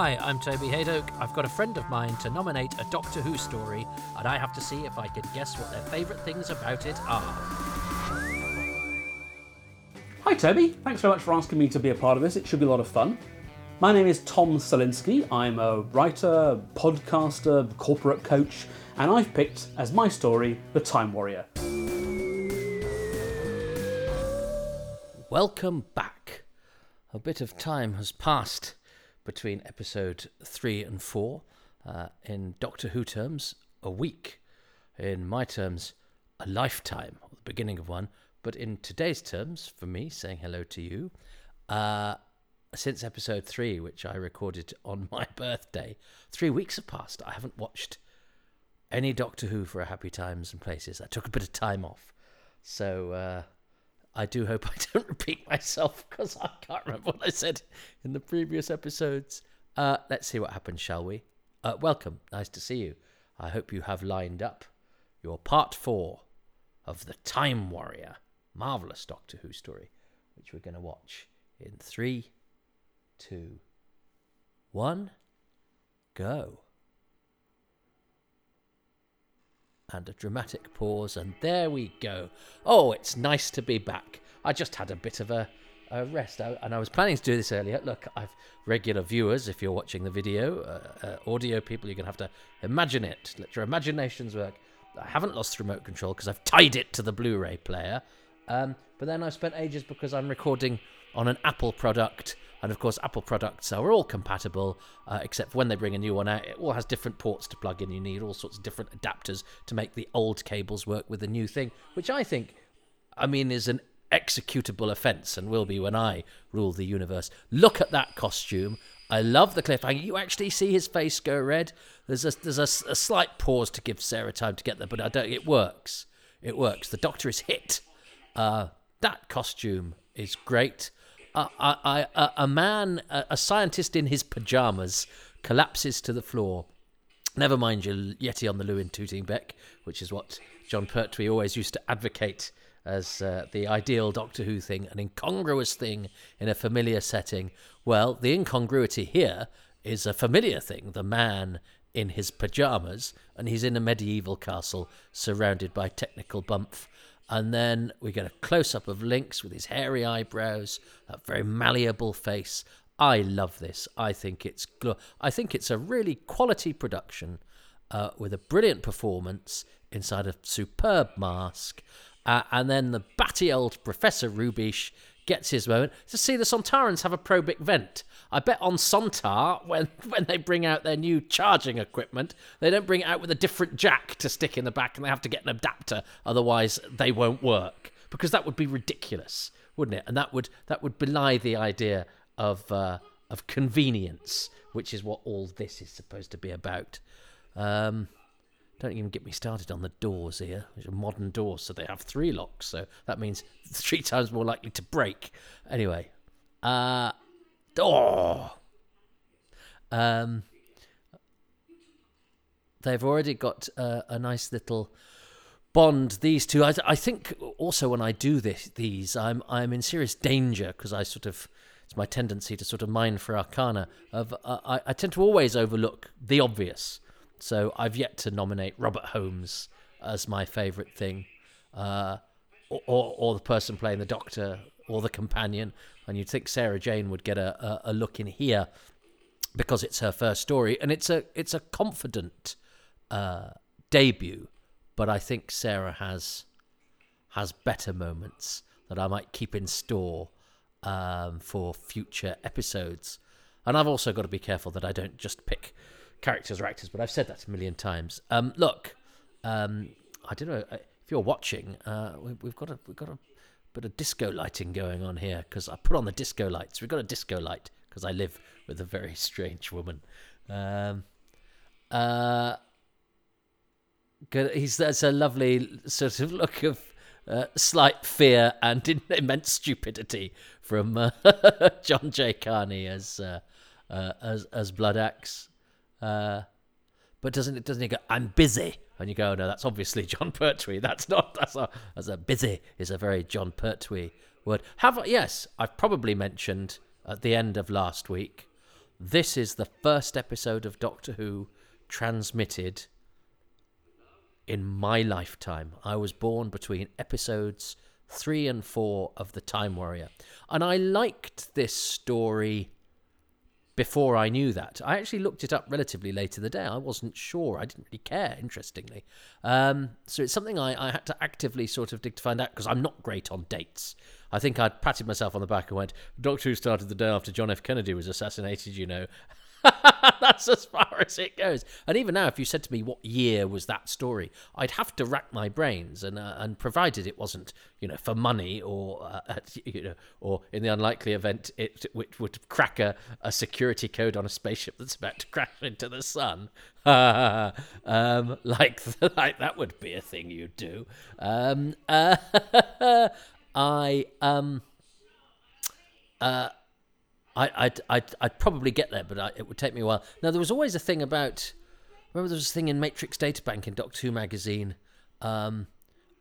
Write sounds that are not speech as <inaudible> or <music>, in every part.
Hi, I'm Toby Hadoke. I've got a friend of mine to nominate a Doctor Who story, and I have to see if I can guess what their favourite things about it are. Hi Toby, thanks very much for asking me to be a part of this. It should be a lot of fun. My name is Tom Salinsky. I'm a writer, podcaster, corporate coach, and I've picked as my story The Time Warrior. Welcome back. A bit of time has passed between episode three and four. Uh, in Doctor Who terms, a week. In my terms, a lifetime, or the beginning of one. But in today's terms, for me, saying hello to you, uh, since episode three, which I recorded on <laughs> my birthday, three weeks have passed. I haven't watched any Doctor Who for a Happy Times and Places. I took a bit of time off. So uh, I do hope I don't <laughs> repeat myself because I can't remember what I said in the previous episodes. Uh, let's see what happens, shall we? Uh, welcome. Nice to see you. I hope you have lined up your part four of The Time Warrior. Marvellous Doctor Who story, which we're going to watch in three, two, one, go. And a dramatic pause, and there we go. Oh, it's nice to be back. I just had a bit of a, a rest, I, and I was planning to do this earlier. Look, I've regular viewers. If you're watching the video, uh, uh, audio people, you're gonna have to imagine it. Let your imaginations work. I haven't lost the remote control because I've tied it to the Blu-ray player. Um, but then I've spent ages because I'm recording on an Apple product, and of course, Apple products are all compatible, uh, except when they bring a new one out, it all has different ports to plug in. You need all sorts of different adapters to make the old cables work with the new thing, which I think, I mean, is an executable offence and will be when I rule the universe. Look at that costume. I love the cliffhanger. You actually see his face go red. There's a there's a, a slight pause to give Sarah time to get there, but I don't. It works. It works. The Doctor is hit. Uh, that costume is great. A man, a, a scientist in his pajamas, collapses to the floor. Never mind your Yeti on the loo in Tooting Bec, which is what Jon Pertwee always used to advocate as uh, the ideal Doctor Who thing, an incongruous thing in a familiar setting. Well, the incongruity here is a familiar thing. The man in his pajamas, and he's in a medieval castle surrounded by technical bumph. And then we get a close up of Linx with his hairy eyebrows, that very malleable face. I love this. I think it's gl- I think it's a really quality production uh, with a brilliant performance inside a superb mask. Uh, and then the batty old Professor Rubeish gets his moment to see the Sontarans have a Probic vent. I bet on Sontar, when, <laughs> when they bring out their new charging equipment, they don't bring it out with a different jack to stick in the back and they have to get an adapter, otherwise they won't work. Because that would be ridiculous, wouldn't it? And that would that would belie the idea of uh, of convenience, which is what all this is supposed to be about. Um, don't even get me started on the doors here. Modern doors, so they have three locks, so that means <laughs> three times more likely to break. Anyway, uh, oh, um, they've already got uh, a nice little bond. These two, I, I think, also when I do this, these, I'm I'm in serious danger because I sort of it's my tendency to sort of mine for arcana. Of uh, I, I tend to always overlook the obvious. So I've yet to nominate Robert Holmes as my favourite thing, uh, or, or, or the person playing the Doctor, or the companion. And you'd think Sarah Jane would get a, a, a look in here because it's her first story, and it's a it's a confident uh, debut. But I think Sarah has has better moments that I might keep in store um, for future episodes. And I've also got to be careful that I don't just pick characters or actors, but I've said that a million times. Um, look, um, I don't know if you're watching. Uh, we, have got a we've got a bit of disco lighting going on here because I put on the disco lights. We've got a disco light because I live with a very strange woman. Um, uh. He's that's a lovely sort of look of. Uh, slight fear and <laughs> immense stupidity from uh, <laughs> John J. Carney as uh, uh as as Bloodaxe. Uh, but doesn't it doesn't he go? I'm busy, and you go, no, that's obviously <laughs> Jon Pertwee. That's not. That's a that's a busy is a very Jon Pertwee word. Have yes, I've probably mentioned at the end of last week this is the first episode of Doctor Who transmitted in my lifetime. I was born between episodes three and four of The Time Warrior. And I liked this story before I knew that. I actually looked it up relatively late in the day. I wasn't sure. I didn't really care, interestingly. Um, so it's something I, I had to actively sort of dig to find out because I'm not great on dates. I think I'd patted myself on the back and went, Doctor Who started the day after John F. Kennedy was assassinated, you know. <laughs> That's as far as it goes. And even now, if you said to me what year was that story, I'd have to rack my brains. And uh, and provided it wasn't, you know, for money or uh, <laughs> you know, or in the unlikely event it which would crack a, a security code on a spaceship that's about to crash into the sun, <laughs> um, like like that would be a thing you'd do. Um, uh, I um. Uh, I, I'd, I'd, I'd probably get there, but I, it would take me a while. Now, there was always a thing about. Remember, there was a thing in Matrix Databank in Doctor Who magazine um,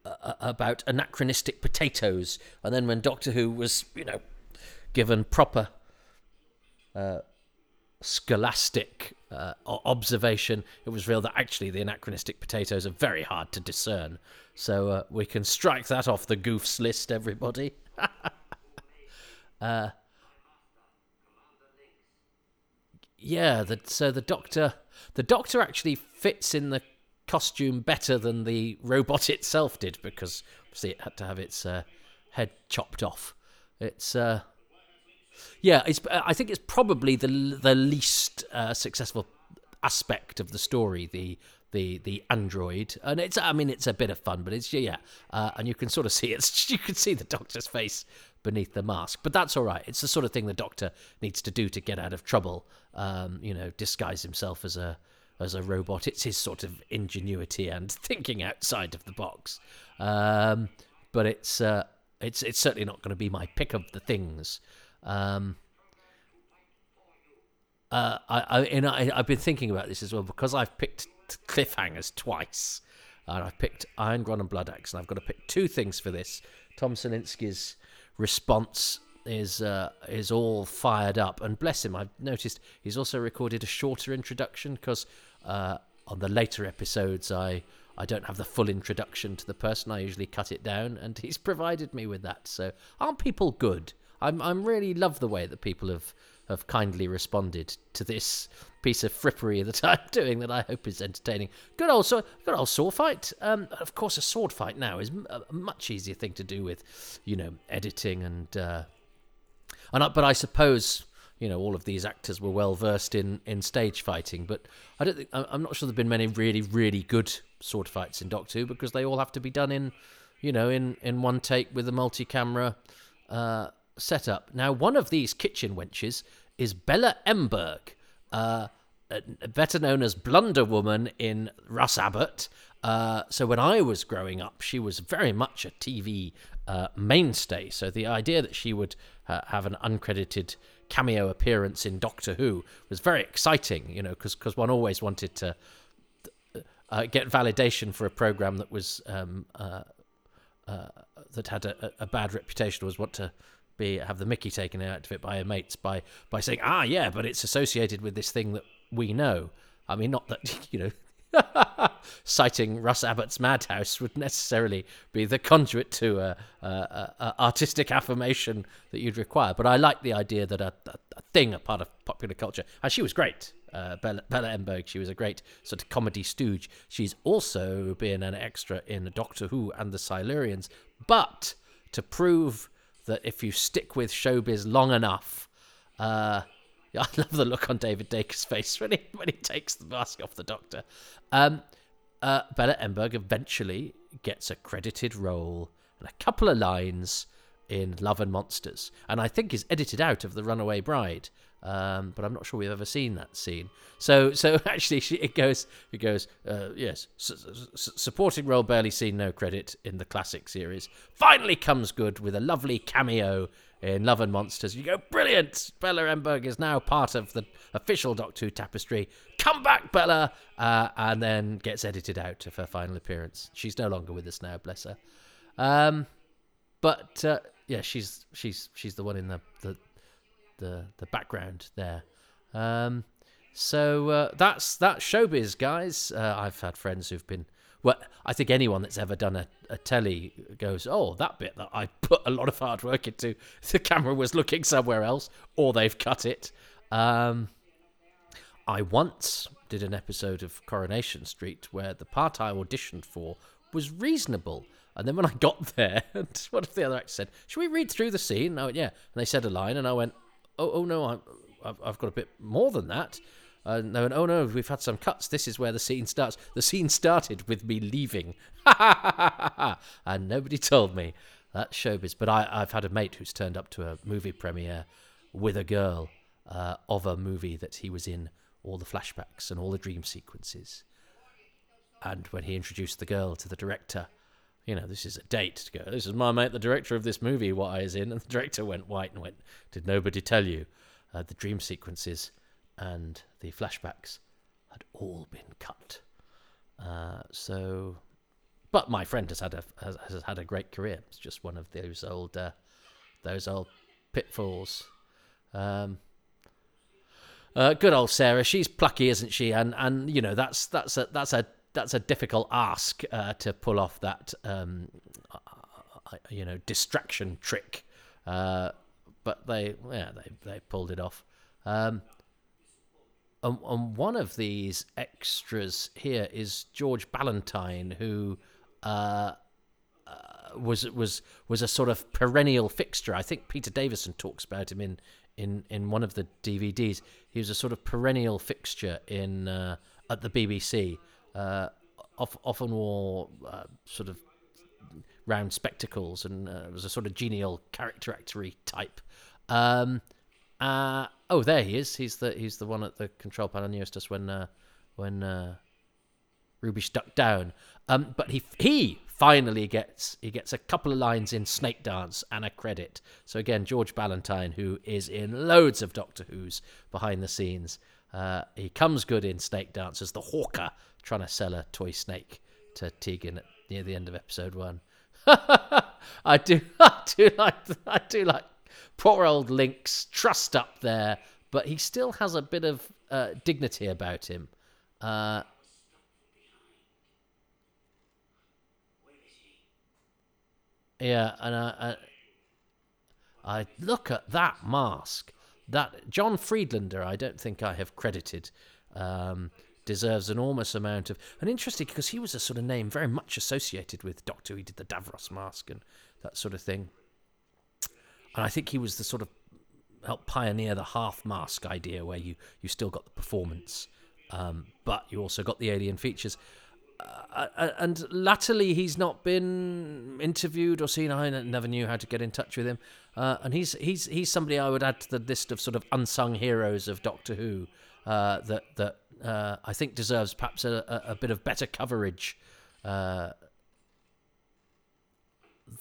uh, about anachronistic potatoes. And then when Doctor Who was, you know, given proper uh, scholastic uh, observation, it was real that actually the anachronistic potatoes are very hard to discern. So uh, we can strike that off the goofs list, everybody. <laughs> uh, yeah, the, so the doctor, the doctor actually fits in the costume better than the robot <laughs> itself did because obviously it had to have its uh, head chopped off. It's uh, yeah, it's. I think it's probably the the least uh, successful aspect of the story. The the the android, and it's. I mean, it's a bit of fun, but it's yeah, uh, and you can sort of <laughs> see it's. You can see the doctor's face beneath the mask. But that's all right. It's the sort of thing the Doctor needs to do to get out of trouble. Um, you know, disguise himself as a as a robot. It's his sort of ingenuity and <laughs> thinking outside of the box. Um, but it's uh, it's it's certainly not going to be my pick of the things. Um, uh, I, I, and I, I've been thinking about this as well because I've picked cliffhangers twice, and I've picked Irongron and Bloodaxe, and I've got to pick two things for this. Tom Salinsky's response is uh, is all fired up. And bless him, I've noticed he's also recorded a shorter introduction because uh, on the later episodes I I don't have the full introduction to the person. I usually cut it down, and he's provided me with that. So aren't people good? I'm I'm really love the way that people have have kindly responded to this piece of frippery that <laughs> I'm doing that I hope is entertaining. Good old, so, good old sword fight. Um, of course, a sword fight now is a much easier thing to do with, you know, editing and uh, and I, but I suppose you know all of these actors were well versed in in stage fighting. But I don't think I'm not sure there've been many really really good sword fights in Doctor Who because they all have to be done in, you know, in in one take with a multi-camera. Uh, setup. Now, one of these kitchen wenches is Bella Emberg, uh, better known as Blunder Woman in Russ Abbott. Uh, so when I was growing up, she was very much a TV uh, mainstay. So the idea that she would uh, have an uncredited cameo appearance in Doctor Who was very exciting, you know, because one always wanted to uh, get validation for a program that was um, uh, that had a, a, bad reputation, was what to be have the Mickey taken out of it by her mates by by saying, ah, yeah, but it's associated with this thing that we know. I mean, not that <laughs> you know, <laughs> citing Russ Abbott's Madhouse would necessarily be the conduit to a, a, a, artistic affirmation that you'd require. But I like the idea that a, a thing, a part of popular culture, and she was great. Uh, Bella, Bella Emberg, she was a great sort of comedy stooge. She's also been an extra in Doctor Who and the Silurians, but to prove that if you stick with showbiz long enough, uh, <laughs> I love the look on David Daker's face when he when he takes the mask off the doctor. Um, uh, Bella Emberg eventually gets a credited role and a couple of lines in Love and Monsters, and I think is edited out of The Runaway Bride. Um, but I'm not sure we've ever seen that scene. So, so <laughs> actually, she, it goes, it goes, uh, yes, supporting role barely seen, no credit in the classic series. Finally comes good with a lovely cameo in Love and Monsters. You go, brilliant! Bella Emberg is now part of the official Doctor Who tapestry. Come back, Bella! Uh, and then gets edited out of her final appearance. She's no longer with us now, bless her. Um, but uh, yeah, she's she's she's the one in the, the the the background there. Um, so uh, that's that's showbiz, guys. Uh, I've had friends who've been. Well, I think anyone that's ever done a, a telly goes, "Oh, that bit that I put a lot of hard work into, <laughs> the camera was looking somewhere else, or they've cut it." Um, I once did an episode of Coronation Street where the part I auditioned for was reasonable. And then when I got <laughs> there, <laughs> one of the other actors said, "Should we read through the scene?" And I went, "Yeah." And they said a line, and I went, "Oh, oh no, I, I've, I've got a bit more than that." And they went, "Oh no, we've had some cuts. This is where the scene starts." The scene started with me leaving, <laughs> and nobody told me That's showbiz. But I, I've had a mate who's turned up to a movie premiere with a girl uh, of a movie that he was in all the flashbacks and all the dream sequences. And when he introduced the girl to the director, you know, this is a date to go, this is my mate, the director of this movie, what I is in. And the director went white and went, Did nobody tell you? Uh, the dream sequences and the flashbacks had all been cut. Uh, so, but my friend has had a has, has had a great career. It's just one of those old uh, those old pitfalls. Um, uh, good old Sarah. She's plucky, isn't she? And and you know that's that's a that's a that's a difficult ask uh, to pull off that um, uh, you know distraction trick. Uh, but they yeah they they pulled it off. Um, and, and one of these extras here is George Ballantyne, who uh, uh, was was was a sort of perennial fixture. I think Peter Davison talks about him in in in one of the DVDs. He was a sort of perennial fixture in uh, at the BBC. Uh, often wore uh, sort of round spectacles and uh, was a sort of genial character actory type. Um, uh, oh, there he is. He's the he's the one at the control panel nearest us when uh, when uh, Ruby stuck down. Um, but he he finally gets he gets a couple of lines in Snakedance and a credit. So again, George Ballantyne, who is in loads of Doctor Who's behind the scenes, uh, he comes good in Snakedance as the hawker trying to sell a toy snake to Tegan at, near the end of episode one. <laughs> I do, <laughs> I do like, I do like poor old Linx trussed up there, but he still has a bit of uh, dignity about him. Uh, Yeah, and I, I, I look at that mask. That John Friedlander, I don't think I have credited, um, deserves enormous amount of. And interesting because he was a sort of name very much associated with Doctor. He did the Davros mask and that sort of thing. And I think he was the sort of helped pioneer the half mask idea, where you you still got the performance, um, but you also got the alien features. Uh, uh, and latterly he's not been interviewed or seen. I never knew how to get in touch with him. Uh, and he's he's he's somebody I would add to the list of sort of unsung heroes of Doctor Who uh, that that uh, I think deserves perhaps a, a, a bit of better coverage. Uh,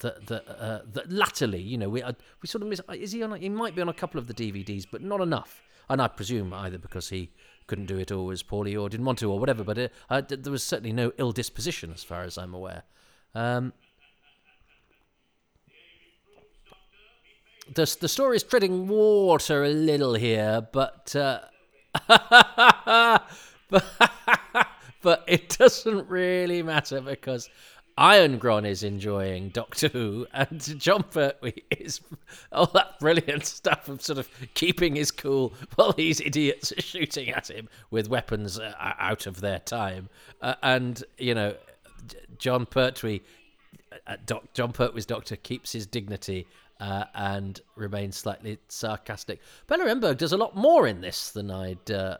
that that that latterly, you know, we we sort of miss. Is he on? He might be on a couple of the DVDs, but not enough. And I presume either because he couldn't do it or was poorly or didn't want to or whatever. But it, uh, there was certainly no ill disposition as far as I'm aware. Um, the the story is treading water a little here, but uh, <laughs> but <laughs> but it doesn't really matter because Iron Irongron is enjoying Doctor Who, and <laughs> Jon Pertwee is all that brilliant stuff of sort of keeping his cool while these idiots are shooting at him with weapons uh, out of their time. Uh, and, you know, John Pertwee, uh, Doc, Jon Pertwee's Doctor keeps his dignity uh, and remains slightly sarcastic. Bella Emberg does a lot more in this than I'd uh,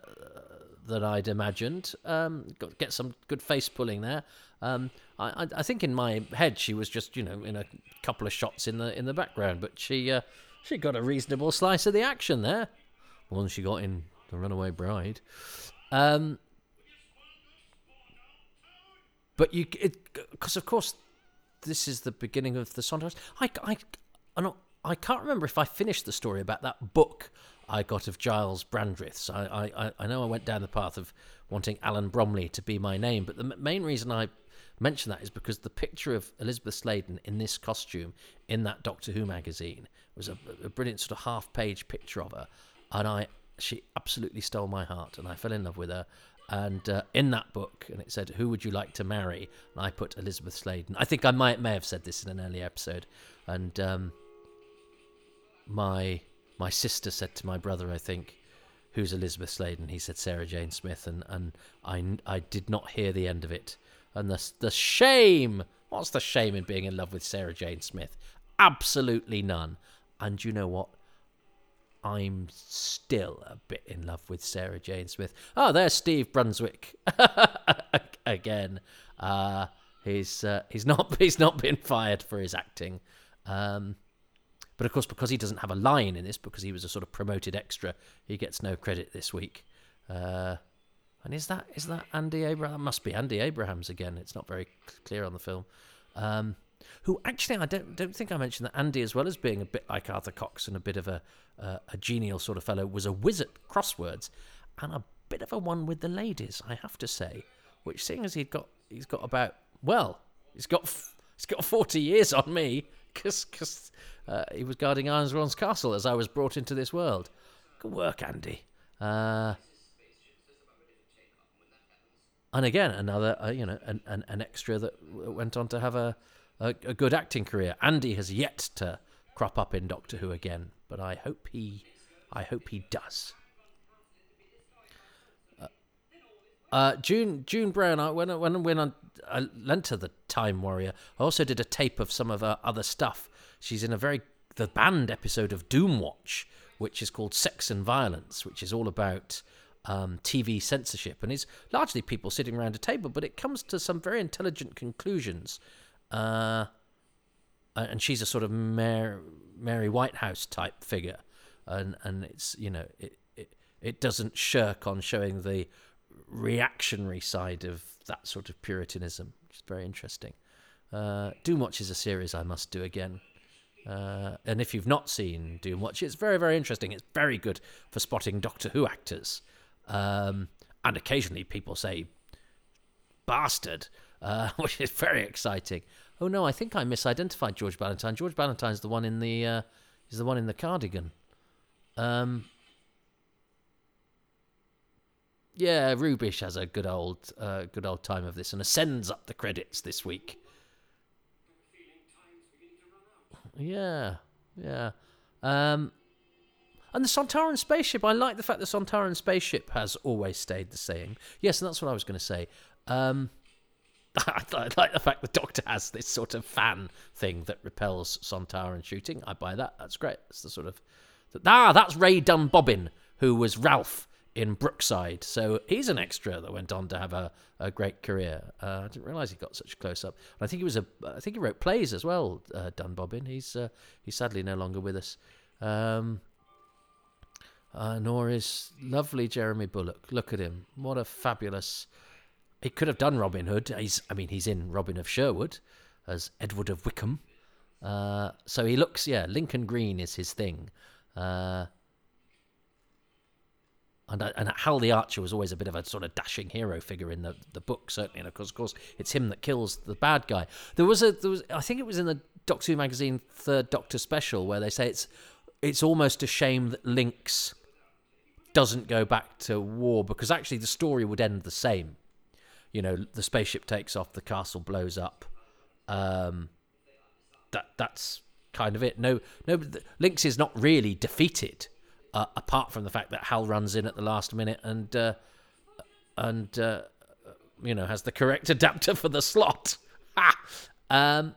than I'd imagined. Um, got get some good face pulling there. Um, I, I, think in my head she was just you know in a couple of shots in the in the background, but she uh, she got a reasonable slice of the action there. One she got in the Runaway Bride. Um, but you, because of course, this is the beginning of the Sondheim. I, I, I, I can't remember if I finished the story about that book I got of Giles Brandreth's. I, I, I know I went down the path of wanting Alan Bromly to be my name, but the main reason I mention that is because the picture of Elizabeth Sladen in this costume in that Doctor Who magazine was a, a brilliant sort of half page picture of her. And I she absolutely stole my heart, and I fell in love with her. And uh, in that book, and it said, "Who would you like to marry?" And I put Elizabeth Sladen. I think I might may have said this in an earlier episode, and um, my my sister said to my brother, I think, "Who's Elizabeth Sladen?" He said Sarah Jane Smith, and and I I did not hear the end of it, and the the shame. What's the shame in being in love with Sarah Jane Smith? Absolutely none. And you know what? I'm still a bit in love with Sarah Jane Smith. Oh, there's Steve Brunswick <laughs> again. Uh, he's uh, he's not <laughs> he's not been fired for his acting, um, but of course because he doesn't have a line in this, because he was a sort of promoted extra, he gets no credit this week. Uh, and is that is that Andy Abraham? That must be Andy Abrahams again. It's not very clear on the film. Um, who actually I don't don't think I mentioned that Andy, as well as being a bit like Arthur Cox and a bit of a uh, a genial sort of fellow, was a whiz at crosswords and a bit of a one with the ladies, I have to say. Which, seeing as he'd got he's got about well, he's got he's got forty years on me because uh, he was guarding Irongron's castle as I was brought into this world. Good work, Andy. Uh, and again, another uh, you know an, an, an extra that went on to have a a, a good acting career. Andy has yet to crop up in Doctor Who again, but I hope he, I hope he does. Uh, uh, June June Brown. I, when I, when when I, I lent her the Time Warrior, I also did a tape of some of her other stuff. She's in a very the banned episode of Doomwatch, which is called Sex and Violence, which is all about um, TV censorship, and is largely people sitting around a table, but it comes to some very intelligent conclusions uh, and she's a sort of Mary, Mary Whitehouse type figure, and and it's you know it, it it doesn't shirk on showing the reactionary side of that sort of puritanism, which is very interesting. Uh, Doomwatch is a series I must do again. Uh, and if you've not seen Doomwatch, it's very, very interesting. It's very good for spotting Doctor Who actors. Um, and occasionally people say bastard uh, <laughs> which is very exciting. Oh no, I think I misidentified George Ballantyne. George Ballantyne's the one in the uh, is the one in the cardigan. Um, yeah, Rubeish has a good old uh, good old time of this and ascends up the credits this week. Yeah, yeah. Um, and the Sontaran spaceship, I like the fact the Sontaran spaceship has always stayed the same. Yes, and that's what I was going to say. Um, <laughs> I like the fact the Doctor has this sort of fan thing that repels Sontaran shooting. I buy that. That's great. It's the sort of ah, that's Ray Dunbobbin, who was Ralph in Brookside. So he's an extra that went on to have a, a great career. Uh, I didn't realise he got such close up. And I think he was a. I think he wrote plays as well. Uh, Dunbobbin. He's uh, he's sadly no longer with us. Um, uh, nor is lovely Jeremy Bulloch. Look at him. What a fabulous he could have done Robin Hood. He's, I mean, he's in Robin of Sherwood as Edward of Wickham. Uh, so he looks, yeah, Lincoln Green is his thing. Uh, and, uh, and Hal the Archer was always a bit of a sort of dashing hero figure in the, the book, certainly. And of course, of course, it's him that kills the bad guy. There was a, there was, I think it was in the Doctor Who magazine Third Doctor special where they say it's, it's almost a shame that Linx doesn't go back to war because actually the story would end the same you know the spaceship takes off, the castle blows up. Um, that that's kind of it. No, no, Linx is not really defeated, uh, apart from the fact that Hal runs in at the last minute and uh, and uh, you know has the correct <laughs> adapter for the slot. um,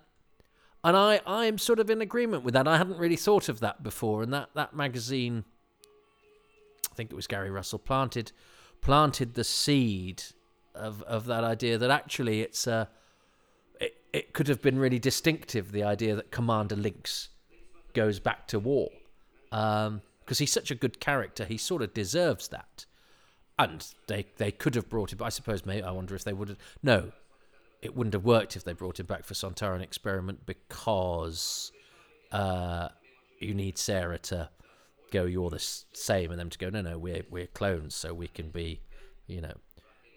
and I I'm sort of in agreement with that. I hadn't really thought of that before, and that that magazine, I think it was Gary Russell planted planted the seed of of that idea that actually it's a uh, it, it could have been really distinctive the idea that Commander Linx goes back to war because he's such a good character he sort of deserves that and they they could have brought him but I suppose maybe I wonder if they would have no it wouldn't have worked if they brought him back for Sontaran experiment because uh, you need Sarah to go you're the same and them to go no no we're we're clones so we can be you know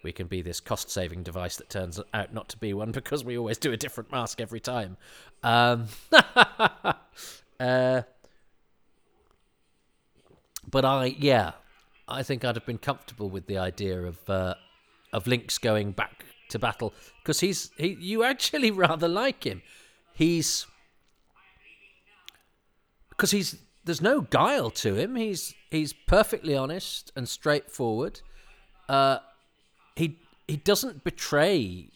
we can be this cost saving device that turns out not to be one <laughs> because we always do a different mask every time. Um, <laughs> uh, but I, yeah, I think I'd have been comfortable with the idea of uh, of Linx going back to battle because he's he. You actually <laughs> rather like him. He's because he's there's no guile to him. He's he's perfectly honest and straightforward. Uh, he he doesn't betray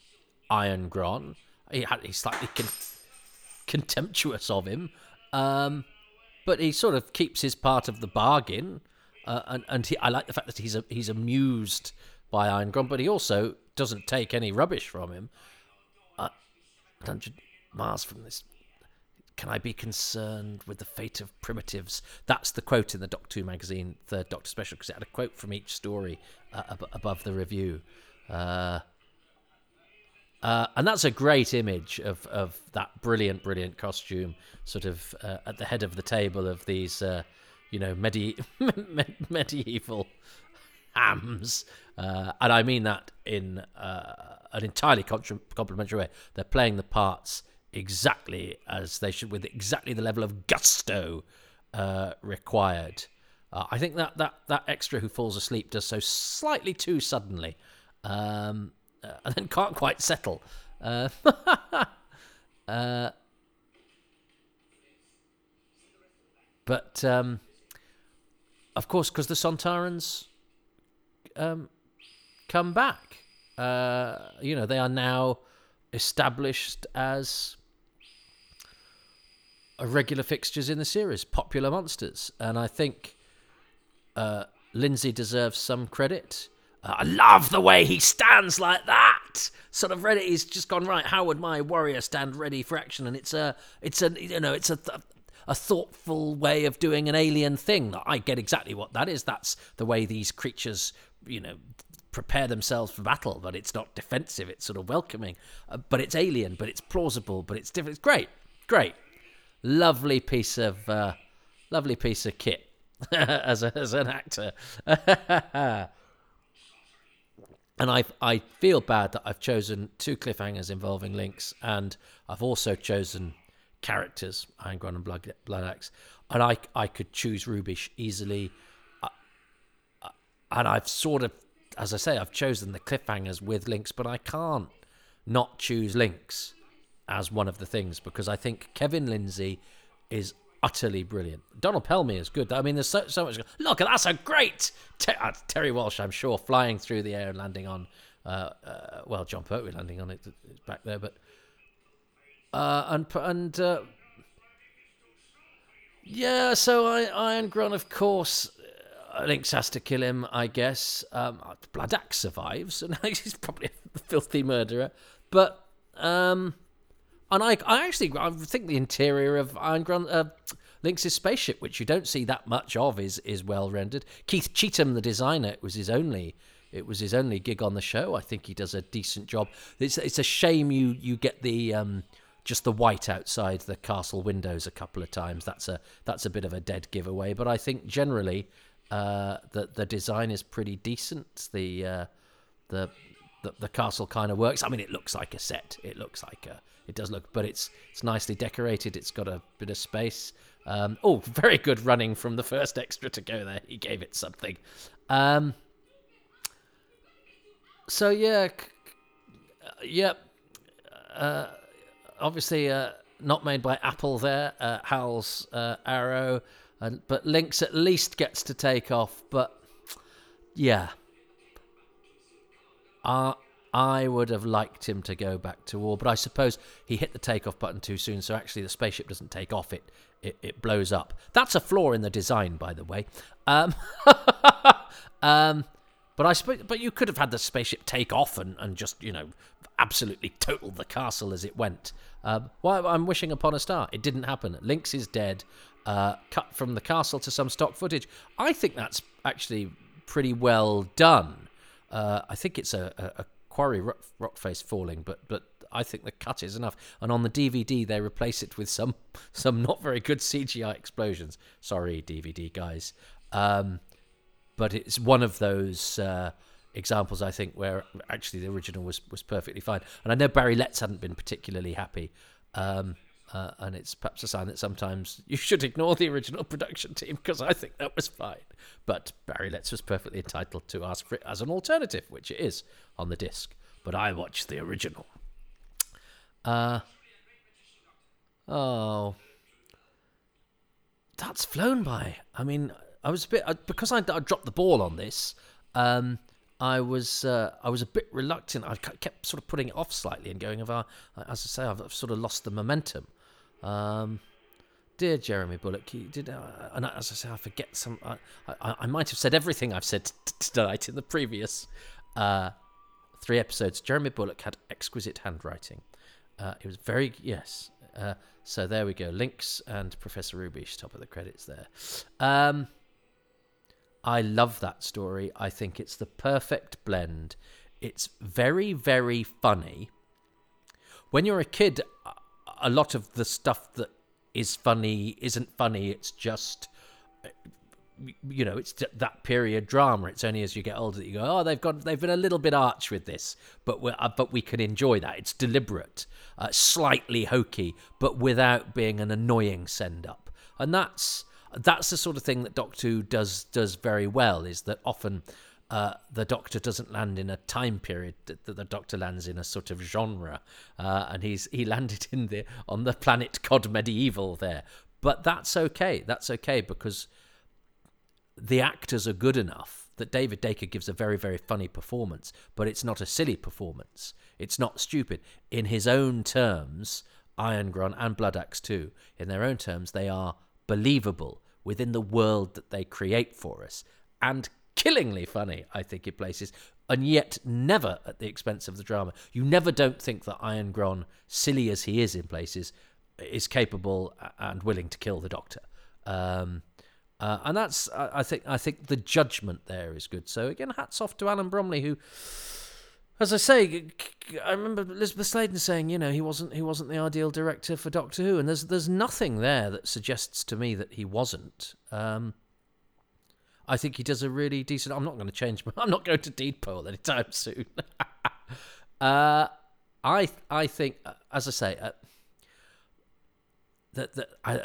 Irongron. He, he's slightly con- contemptuous of him, um, but he sort of keeps his part of the bargain. Uh, and and he, I like the fact that he's a, he's amused by Irongron, but he also doesn't take any rubbish from him. Uh, hundred miles from this can I be concerned with the fate of primitives? That's the quote in the Doctor Who magazine, Third Doctor Special, because it had a quote from each story uh, ab- above the review. Uh, uh, and that's a great image of, of that brilliant, brilliant costume, sort of uh, at the head of the table of these, uh, you know, medi- <laughs> medieval hams. Uh, and I mean that in an entirely complimentary way. They're playing the parts exactly as they should, with exactly the level of gusto uh, required. Uh, I think that, that that extra who falls asleep does so slightly too suddenly, um, uh, <laughs> and then can't quite settle. Uh, <laughs> uh, but um, of course, because the Sontarans um, come back, uh, you know, they are now established as regular fixtures in the series, popular monsters, and I think uh, Lindsay deserves some credit. I love the way he stands like that. Sort of ready. He's just gone right. How would my warrior stand ready for action? And it's a, it's a, you know, it's a. A thoughtful way of doing an alien thing. I get exactly what that is. That's the way these creatures, you know, prepare themselves for battle. But it's not defensive. It's sort of welcoming. Uh, but it's alien. But it's plausible. But it's different. It's great. Great lovely piece of uh, lovely piece of kit <laughs> as a, as an actor. <laughs> and I I feel bad that I've chosen two cliffhangers involving Linx, and I've also chosen characters Irongron and Blood Bloodaxe, and I I could choose Rubeish easily, and I've sort of, as I say, I've chosen the cliffhangers with Linx, but I can't not choose Linx as one of the things because I think Kevin Lindsay is utterly brilliant. Donald Pelmear is good. I mean, there's so, so much. Look, that's a great Ter- uh, Terry Walsh, I'm sure, flying through the air and landing on. Uh, uh, well, Jon Pertwee landing on it back there, but uh, and and uh, yeah. So I, Irongron, of course, uh, Linx has to kill him. I guess um, Bloodaxe survives, <laughs> and he's probably a filthy murderer. But um, and I, I actually, I think the interior of Irongron, uh, Linx's spaceship, which you don't see that much of, is is well rendered. Keith Cheetham, the designer, it was his only, it was his only gig on the show. I think he does a decent job. It's it's a shame you you get the um, just the white outside the castle windows a couple of times. That's a that's a bit of a dead giveaway. But I think generally uh, the the design is pretty decent. The uh, the the, castle kind of works. I mean, it looks like a set. It looks like a. It does look, but it's it's nicely decorated. It's got a bit of space. Um, oh, <laughs> very good running from the first extra to go there. He gave it something. Um, so yeah, yep. Uh, obviously, uh, not made by Apple there. Uh, Hal's uh, Arrow, but Linx at least gets to take off. But yeah, uh, I would have liked him to go back to war, but I suppose he hit the takeoff button too soon, so actually the spaceship doesn't take off; it it, it blows up. That's a flaw in the design, by the way. Um, <laughs> um, but I suppose, but you could have had the spaceship take off and, and just you know absolutely total the castle as it went. Um, well, I'm wishing upon a star. It didn't happen. Linx is dead. Uh, cut from the castle to some stock footage. I think that's actually pretty well done. Uh, I think it's a, a, a quarry rock, rock, face falling, but but I think the cut is enough. And on the DVD, they replace it with some <laughs> some not very good CGI explosions. Sorry, DVD guys. Um, but it's one of those uh, examples I think where actually the original was was perfectly fine. And I know Barry Letts hadn't been particularly happy. Um, Uh, and it's perhaps a sign that sometimes <laughs> you should ignore the original production team because I think that was fine. But Barry Letts was perfectly entitled to ask for it as an alternative, which it is on the disc. But I watched the original. Uh, oh, that's flown by. I mean, I was a bit because I, I dropped the ball on this. Um, I was uh, I was a bit reluctant. I kept sort of putting it off slightly and going, "Of as I say, I've sort of lost the momentum." Um, dear Jeremy Bulloch, you did, uh, and as I say, I forget some. I, I, I, might have said everything I've said t- tonight in the previous uh, three episodes. Jeremy Bulloch had exquisite handwriting. Uh, it was very yes. Uh, so there we go. Linx and Professor Rubeish top of the credits there. Um, I love that story. I think it's the perfect blend. It's very, very funny. When you're a kid, a lot of the stuff that is funny isn't funny. It's just, you know, it's that period drama. It's only as you get older that you go, oh, they've got, they've been a little bit arch with this, but we uh, but we can enjoy that. It's deliberate, uh, slightly hokey, but without being an annoying send up, and that's that's the sort of thing that Doctor Who does does very well. Is that often uh, the Doctor doesn't land in a time period; that the Doctor lands in a sort of genre, uh, and he's he <laughs> landed in the on the planet Cod Medieval there. But that's okay. That's okay because the actors are good enough that David Daker gives a very very funny performance, but it's not a silly performance. It's not stupid in his own terms. Irongron and Bloodaxe 2, in their own terms, they are believable within the world that they create for us. And killingly funny, I think, in places, and yet never at the expense of the drama. You never don't think that Irongron, silly as he is in places, is capable and willing to kill the Doctor. Um, uh, and that's, I think, I think the judgment there is good. So again, hats off to Alan Bromly, who as I say, I remember Elizabeth Sladen saying, you know, he wasn't he wasn't the ideal director for Doctor Who, and there's there's nothing there that suggests to me that he wasn't. Um, I think he does a really decent. I'm not going to change. <laughs> I'm not going to deed poll anytime soon. <laughs> uh, I I think, as I say, uh, that I,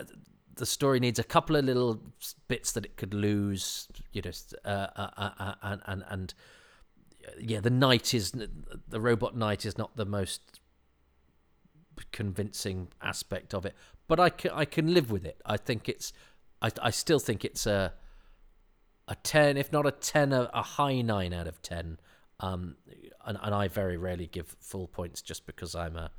the story needs a couple of little bits that it could lose, you know, uh, uh, uh, uh and and and yeah, the knight is the robot knight is not the most convincing aspect of it, but I can, I can live with it. I think it's I, I still think it's a a ten, if not a ten, a, a high nine out of ten. Um, and, and I very rarely give full points just because I'm a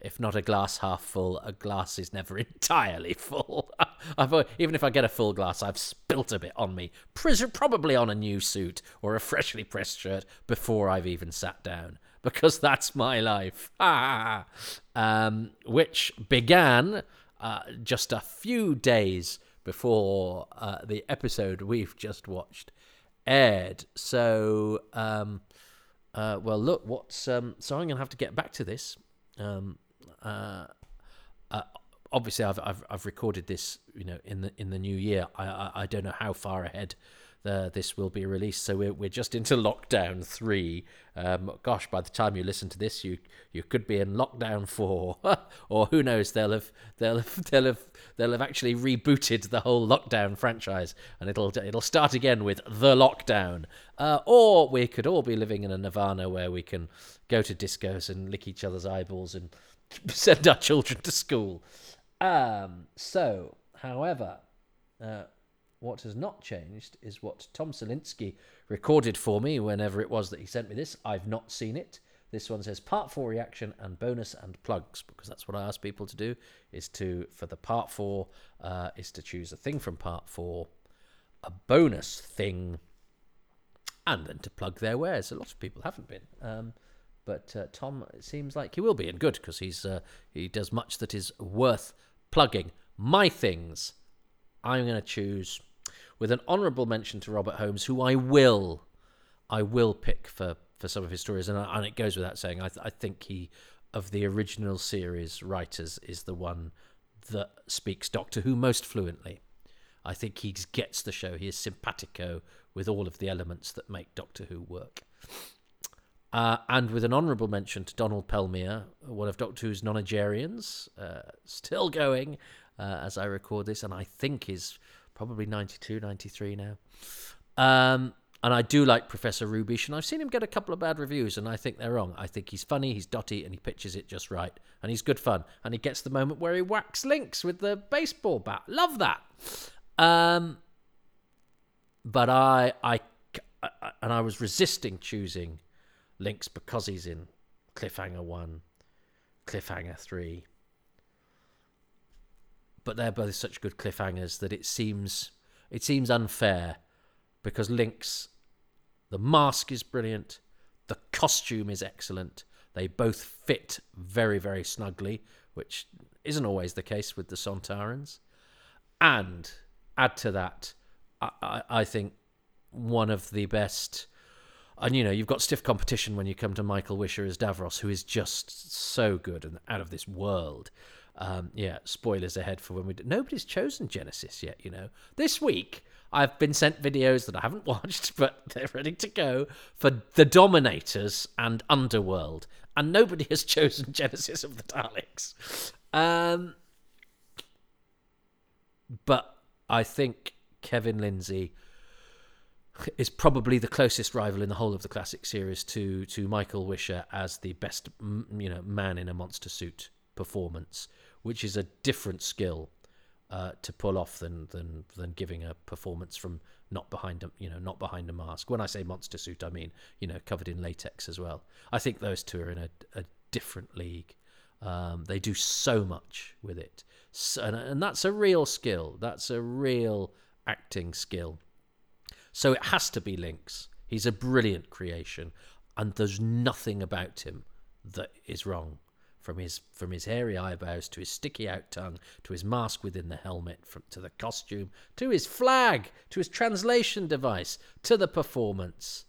if not a glass half full, a glass is never <laughs> entirely full. <laughs> I've, even if I get a full glass, I've spilt a bit on me, probably on a new suit or a freshly pressed shirt before I've even sat down, because that's my life. <laughs> um, which began uh, just a few days before uh, the episode we've just watched aired. So, um, uh, well, look, what's um, so I'm going to have to get back to this. Um, uh, uh, obviously I've, I've I've recorded this you know in the in the new year. I I, I don't know how far ahead the, this will be released. So we're we're just into <laughs> lockdown three. Um, gosh, by the time you listen to this, you you could be in lockdown four, <laughs> or who knows? They'll have they'll have, <laughs> they'll have they'll have actually rebooted the whole lockdown franchise, and it'll it'll start again with the lockdown. Uh, or we could all be living in a nirvana where we can go to discos and lick each other's eyeballs and send our children to school. Um, so, however, uh, what has not changed is what Tom Salinsky recorded for me whenever it was that he sent me this. I've not seen it. This one says part four reaction and bonus and plugs because that's what I ask people to do. Is to for the part four uh, is to choose a thing from part four, a bonus thing, and then to plug their wares. A lot of people haven't been. Um, but uh, Tom seems like he will be, and good because he's uh, he does much that is worth plugging. My things, I'm going to choose with an honourable mention to Robert Holmes, who I will, I will pick for for some of his stories, and, and it goes without saying, I, th- I think he of the original series writers is the one that speaks Doctor Who most fluently. I think he gets the show. He is simpatico with all of the elements that make Doctor Who work. Uh, and with an honourable mention to Donald Pelmear, one of Doctor Who's nonagerians, uh, still going uh, as I record this, and I think is probably 92, 93 now. Um, and I do like Professor Rubeish, and I've seen him get a couple of bad reviews, and I think they're wrong. I think he's funny, he's dotty, and he pitches it just right, and he's good fun. And he gets the moment where he whacks Linx with the baseball bat. Love that. Um, but I, I, I, and I was resisting choosing Linx because he's in Cliffhanger One, Cliffhanger Three. But they're both such good cliffhangers that it seems it seems unfair because Linx, the mask is brilliant, the costume is excellent. They both fit very, very snugly, which isn't always the case with the Sontarans. And add to that, I, I, I think one of the best. And you know, you've got stiff competition when you come to Michael Wisher as Davros, who is just so good and out of this world. Um, yeah, spoilers ahead for when we do. Nobody's chosen Genesis yet, you know. This week, I've been sent videos that I haven't <laughs> watched, but they're ready to go for The Dominators and Underworld. And nobody has chosen Genesis of the Daleks. Um, but I think Kevin Lindsay is probably the closest rival in the whole of the classic series to to Michael Wisher as the best you know man in a monster suit performance, which is a different skill uh, to pull off than than than giving a performance from not behind a you know not behind a mask. When I say monster suit, I mean you know covered in latex as well. I think those two are in a, a different league. Um, they do so much with it, so, and, and that's a real skill. That's a real acting skill. So it has to be Linx. He's a brilliant creation, and there's nothing about him that is wrong. From his from his hairy eyebrows to his sticky out tongue to his mask within the helmet, from to the costume to his flag to his translation device to the performance,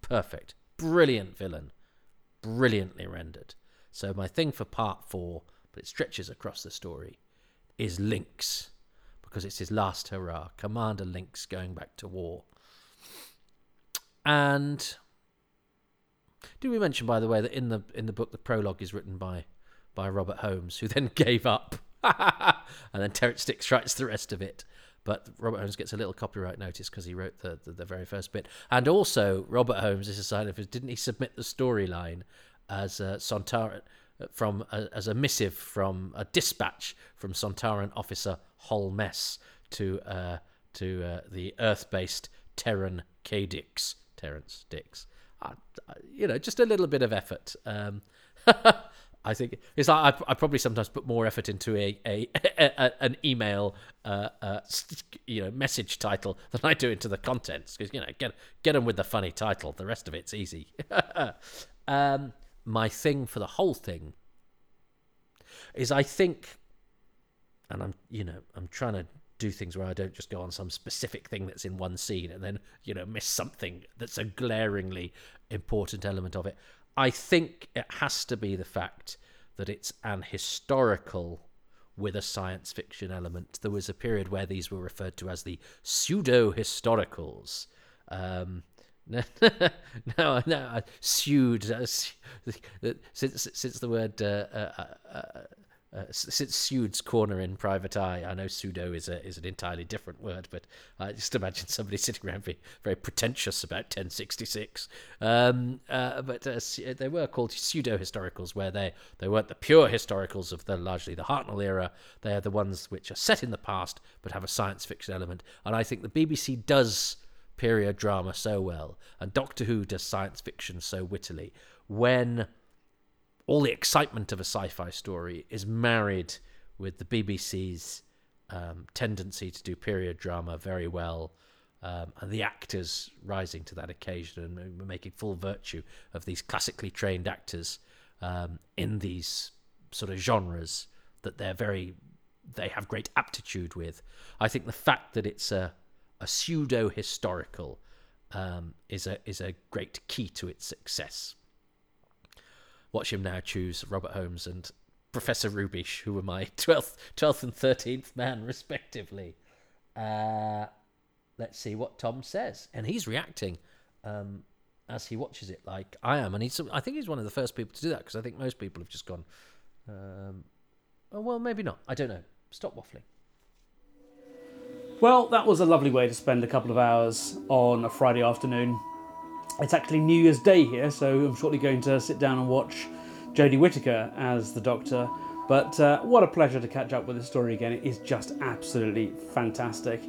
perfect, brilliant villain, brilliantly rendered. So my thing for part four, but it stretches across the story, is Linx because it's his last hurrah. Commander Linx going back to war. And did we mention, by the way, that in the in the book the prologue is written by by Robert Holmes, who then <laughs> gave up, <laughs> and then Terrance Dicks writes the rest of it. But Robert Holmes gets a little copyright notice because he wrote the, the, the very first bit. And also, Robert Holmes is a sign of didn't he submit the storyline as uh, Sontaran from a, as a missive from a dispatch from Sontaran officer Holmes to uh, to uh, the Earth-based Terran Cadix, Terrance You know, just a little bit of effort. Um, <laughs> I think it's like I, I, probably sometimes put more effort into a, a, <laughs> a an email, uh, uh, you know, message title <laughs> than I do into the contents because you know get get them with the funny title. The rest of it's easy. um, my thing for the whole thing is I think, and I'm you know I'm trying to do things where I don't just go on some specific thing that's in one scene and then you know miss something that's a glaringly important element of it. I think it has to be the fact that it's an historical with a science fiction element. There was a period where these were referred to as the pseudo historicals. Um, <laughs> no, no, no, pseudo. Uh, <laughs> since since the word uh, uh, uh, uh, since Pseuds corner in Private Eye, I know pseudo is a is an entirely different word, but I just imagine somebody <laughs> sitting around being very pretentious about 1066. Um, uh, but uh, they were called pseudo historicals, where they they weren't the pure historicals of the largely the Hartnell era. They are the ones which are set in the past but have a science fiction element. And I think the BBC does period drama so well, and Doctor Who does science fiction so wittily when all the excitement of a sci-fi story is married with the BBC's um, tendency to do period drama very well, um, and the actors rising to that occasion and making full virtue of these classically trained actors um, in these sort of genres that they're very they have great aptitude with. I think the fact that it's a a pseudo historical um, is a is a great key to its success watch him now choose Robert Holmes and Professor Rubeish, who were my <laughs> 12th, 12th and 13th man, respectively. Uh, let's see what Tom says. And he's reacting. Um, as he watches it, like I am, and he's. I think he's one of the first people to do that because I think most people have just gone. Um, oh, well, maybe not. I don't know. Stop waffling. Well, that was a lovely way to spend a couple of hours on a Friday afternoon. It's actually New Year's Day here, so I'm shortly going to sit down and watch Jodie Whittaker as the Doctor. But uh, what a pleasure to catch up with this story again. It is just absolutely fantastic.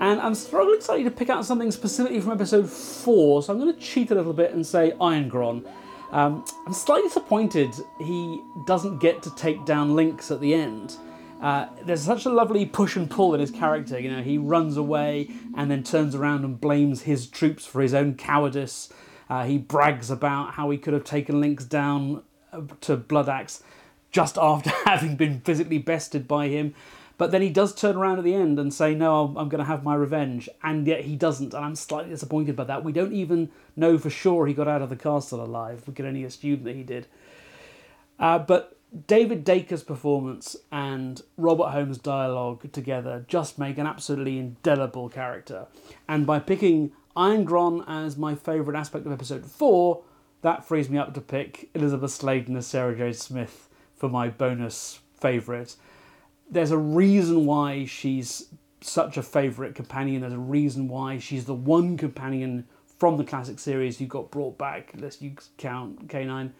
And I'm struggling slightly to pick out something specifically from episode 4, so I'm going to cheat a little bit and say Irongron. Um, I'm slightly disappointed he doesn't get to take down Linx at the end. Uh, there's such a lovely push and pull in his character. You know, he runs away and then turns around and blames his troops for his own cowardice. Uh, he brags about how he could have taken Linx down uh, to Bloodaxe just after <laughs> having been physically bested by him. But then he does turn around at the end and say, No, I'm, I'm going to have my revenge. And yet he doesn't. And I'm slightly disappointed by that. We don't even know for sure he got out of the castle alive. We can only assume that he did. Uh, but David Daker's performance and Robert Holmes' dialogue together just make an absolutely indelible character. And by picking Irongron as my favourite aspect of episode 4, that frees me up to pick Elizabeth Sladen as Sarah J. Smith for my bonus favourite. There's a reason why she's such a favourite companion. There's a reason why she's the one companion from the classic series who got brought back, unless you count K9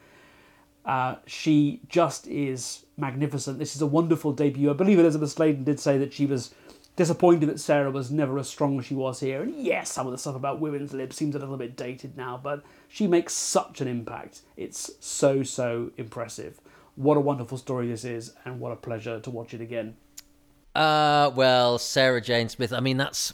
uh, she just is magnificent. This is a wonderful debut. I believe Elizabeth Sladen did say that she was disappointed that Sarah was never as strong as she was here. And yes, some of the stuff about women's libs seems a little bit dated now, but she makes such an impact. It's so, so impressive. What a wonderful story this is, and what a pleasure to watch it again. Uh, well, Sarah Jane Smith. I mean, that's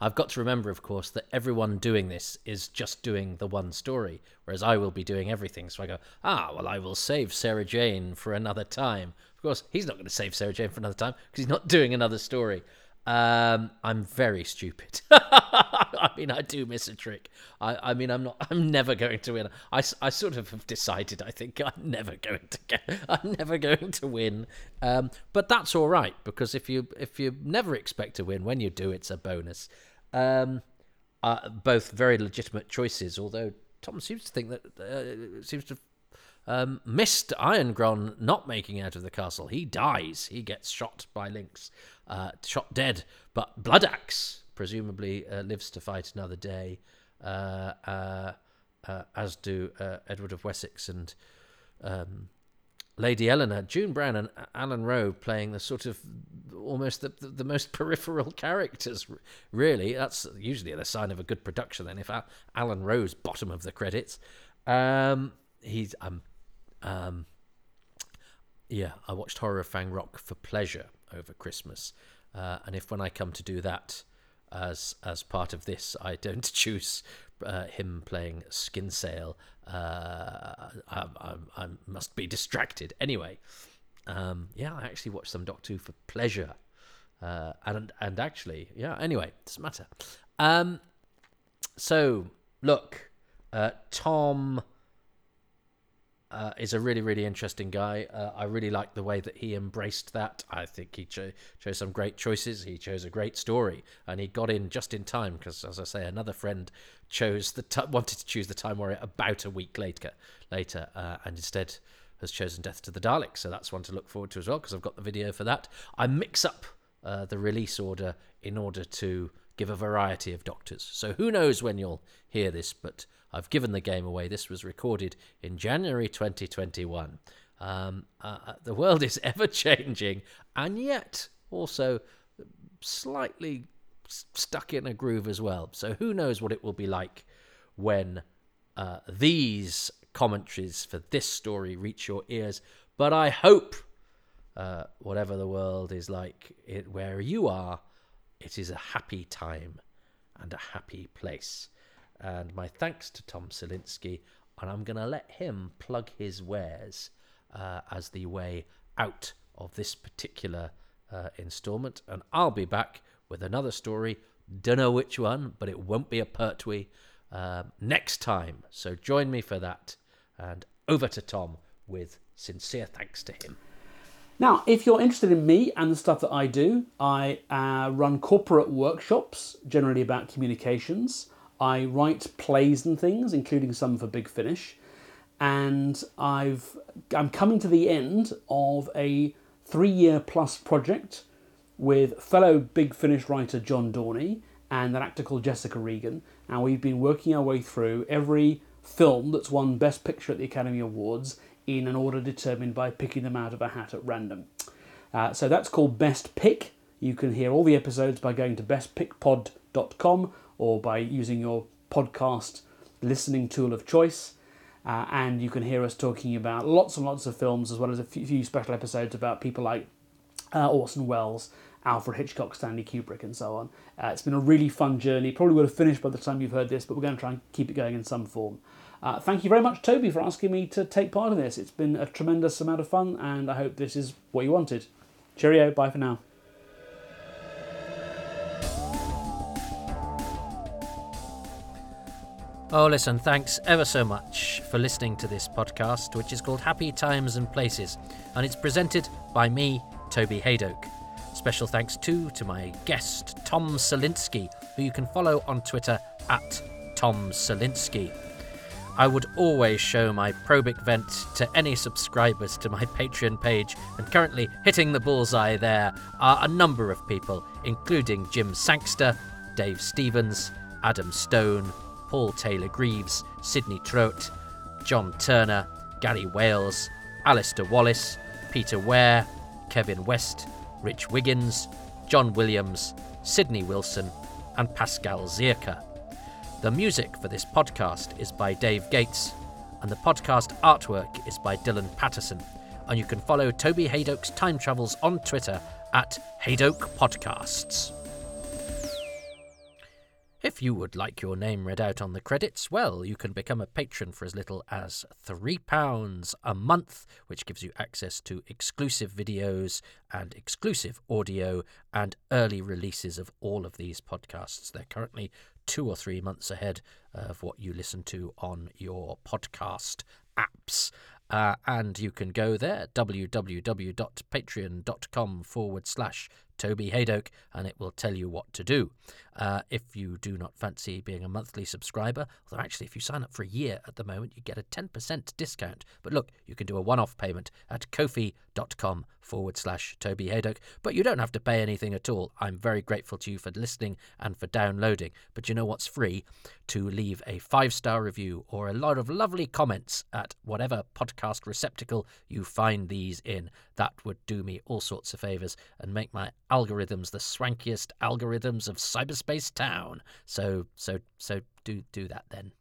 I've got to remember, of course, that everyone doing this is just doing the one story, whereas I will be doing everything. So I go, ah, well, I will save Sarah Jane for another time. Of course, he's not going to save Sarah Jane for another time because he's not doing another story. Um, I'm very stupid. <laughs> I mean, I do miss a trick. I, I mean, I'm not. I'm never going to win. I, I sort of have decided. I think <laughs> I'm never going to get. I'm never going to win. Um, but that's all right because if you if you never expect to win, when you do, it's a bonus. Um, uh, both very legitimate choices. Although Tom seems to think that uh, seems to um, missed Irongron not making out of the castle. He dies. He gets shot by Linx, uh, shot dead. But Bloodaxe presumably uh, lives to fight another day, uh, uh, uh as do Edward of Wessex and um, Lady Eleanor, June Brown, and Alan Rowe playing the sort of almost the, the, the, most <laughs> peripheral characters. Really, that's usually the sign of a good production. Then, if Alan Rowe's bottom of the credits, um, he's um, um, yeah, I watched Horror of Fang Rock for pleasure over Christmas, uh, and if when I come to do that as as part of this, I don't <laughs> choose uh, him playing Skinsale, uh, I, I, I, must be distracted. Anyway, um, yeah, I actually watched some Doctor Who for pleasure, uh, and and actually, yeah. Anyway, doesn't matter. Um, so look, uh, Tom uh, is a really, really interesting guy. Uh, I really like the way that he embraced that. I think he cho- chose some great choices. He chose a great story, and he got in just in time because, as I say, another friend chose the t- wanted to choose the Time Warrior about a week later, later, uh, and instead has chosen Death to the Daleks. So that's one to look forward to as well because I've got the video for that. I mix up uh, the release order in order to give a variety of doctors. So who knows when you'll hear this, but I've given the game away. This was recorded in January 2021. Um, uh, uh, the world is <laughs> ever changing, and yet also slightly stuck in a groove as well. So who knows what it will be like when uh, these commentaries for this story reach your ears. But I hope, uh, whatever the world is like, it, where you are, it is a happy time and a happy place. And my thanks to Tom Salinsky, and I'm going to let him plug his wares uh, as the way out of this particular uh, installment. And I'll be back with another story. Don't know which one, but it won't be a Pertwee uh, next time. So join me for that. And over to Tom with sincere thanks to him. Now, if you're interested in me and the stuff that I do, I uh, run corporate workshops, generally about communications. I write plays and things, including some for Big Finish, and I've I'm coming to the end of a three-year plus project with fellow Big Finish writer John Dorney and an actor called Jessica Regan, and we've been working our way through every film that's won Best Picture at the Academy Awards in an order determined by picking them out of a hat at random. Uh, so that's called Best Pick. You can hear all the episodes by going to bestpickpod.com or by using your podcast listening tool of choice. Uh, and you can hear us talking about lots and lots of films, as well as a few special episodes about people like uh, Orson Welles, Alfred Hitchcock, Stanley Kubrick, and so on. Uh, it's been a really fun journey. Probably would have finished by the time you've heard this, but we're going to try and keep it going in some form. Uh, thank you very much, Toby, for asking me to take part in this. It's been a tremendous amount of fun, and I hope this is what you wanted. Cheerio, bye for now. Oh, listen, thanks ever so much for listening to this podcast, which is called Happy Times and Places, and it's presented by me, Toby Hadoke. Special thanks too to my guest, Tom Salinsky, who you can follow on Twitter at Tom Salinsky. I would always show my probic vent to any subscribers to my Patreon page, and currently hitting the bullseye there are a number of people, including Jim Sangster, Dave Stevens, Adam Stone, Paul Taylor Greaves, Sidney Trout, John Turner, Gary Wales, Alistair Wallace, Peter Ware, Kevin West, Rich Wiggins, John Williams, Sydney Wilson, and Pascal Zierka. The music for this podcast is by Dave Gates, and the podcast artwork is by Dylan Patterson. And you can follow Toby Hadoke's time travels on Twitter at Hadoke Podcasts. If you would like your name read out on the credits, well, you can become a patron for as little as £3 a month, which gives you access to exclusive videos and exclusive audio and early releases of all of these podcasts. They're currently two or three months ahead of what you listen to on your podcast apps. Uh, and you can go there, www.patreon.com forward slash Toby and it will tell you what to do. Uh, if you do not fancy being a monthly subscriber, although actually, if you sign up for a year at the moment, you get a 10% discount. But look, you can do a one off payment at ko-fi.com forward slash Toby Hadoke, but you don't have to pay anything at all. I'm very grateful to you for listening and for downloading. But you know what's free? To leave a five star review or a lot of lovely comments at whatever podcast receptacle you find these in. That would do me all sorts of favours and make my algorithms the swankiest algorithms of cyberspace town. So, so, so do do that then.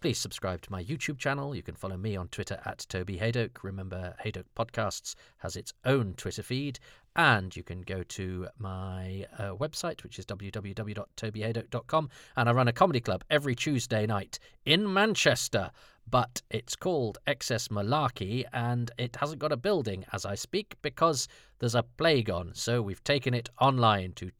Please subscribe to my YouTube channel. You can follow me on Twitter at Toby Hadoke. Remember, Hadoke Podcasts has its own Twitter feed. And you can go to my uh, website, which is www.tobyhadoke.com. And I run a comedy club every Tuesday night in Manchester but it's called XS Malarkey and it hasn't got a building as I speak because there's a plague on. So we've taken it online to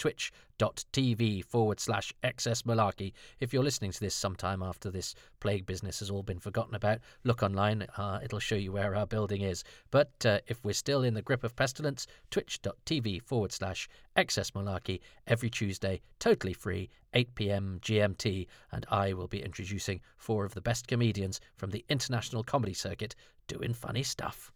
twitch.tv forward slash xsmalarkey. If you're listening to this sometime after this plague business has all been forgotten about, look online. Uh, it'll show you where our building is. But uh, if we're still in the grip of pestilence, twitch.tv forward slash xsmalarkey every Tuesday, totally free, 8 pm GMT. And I will be introducing four of the best comedians from the international comedy circuit doing funny stuff.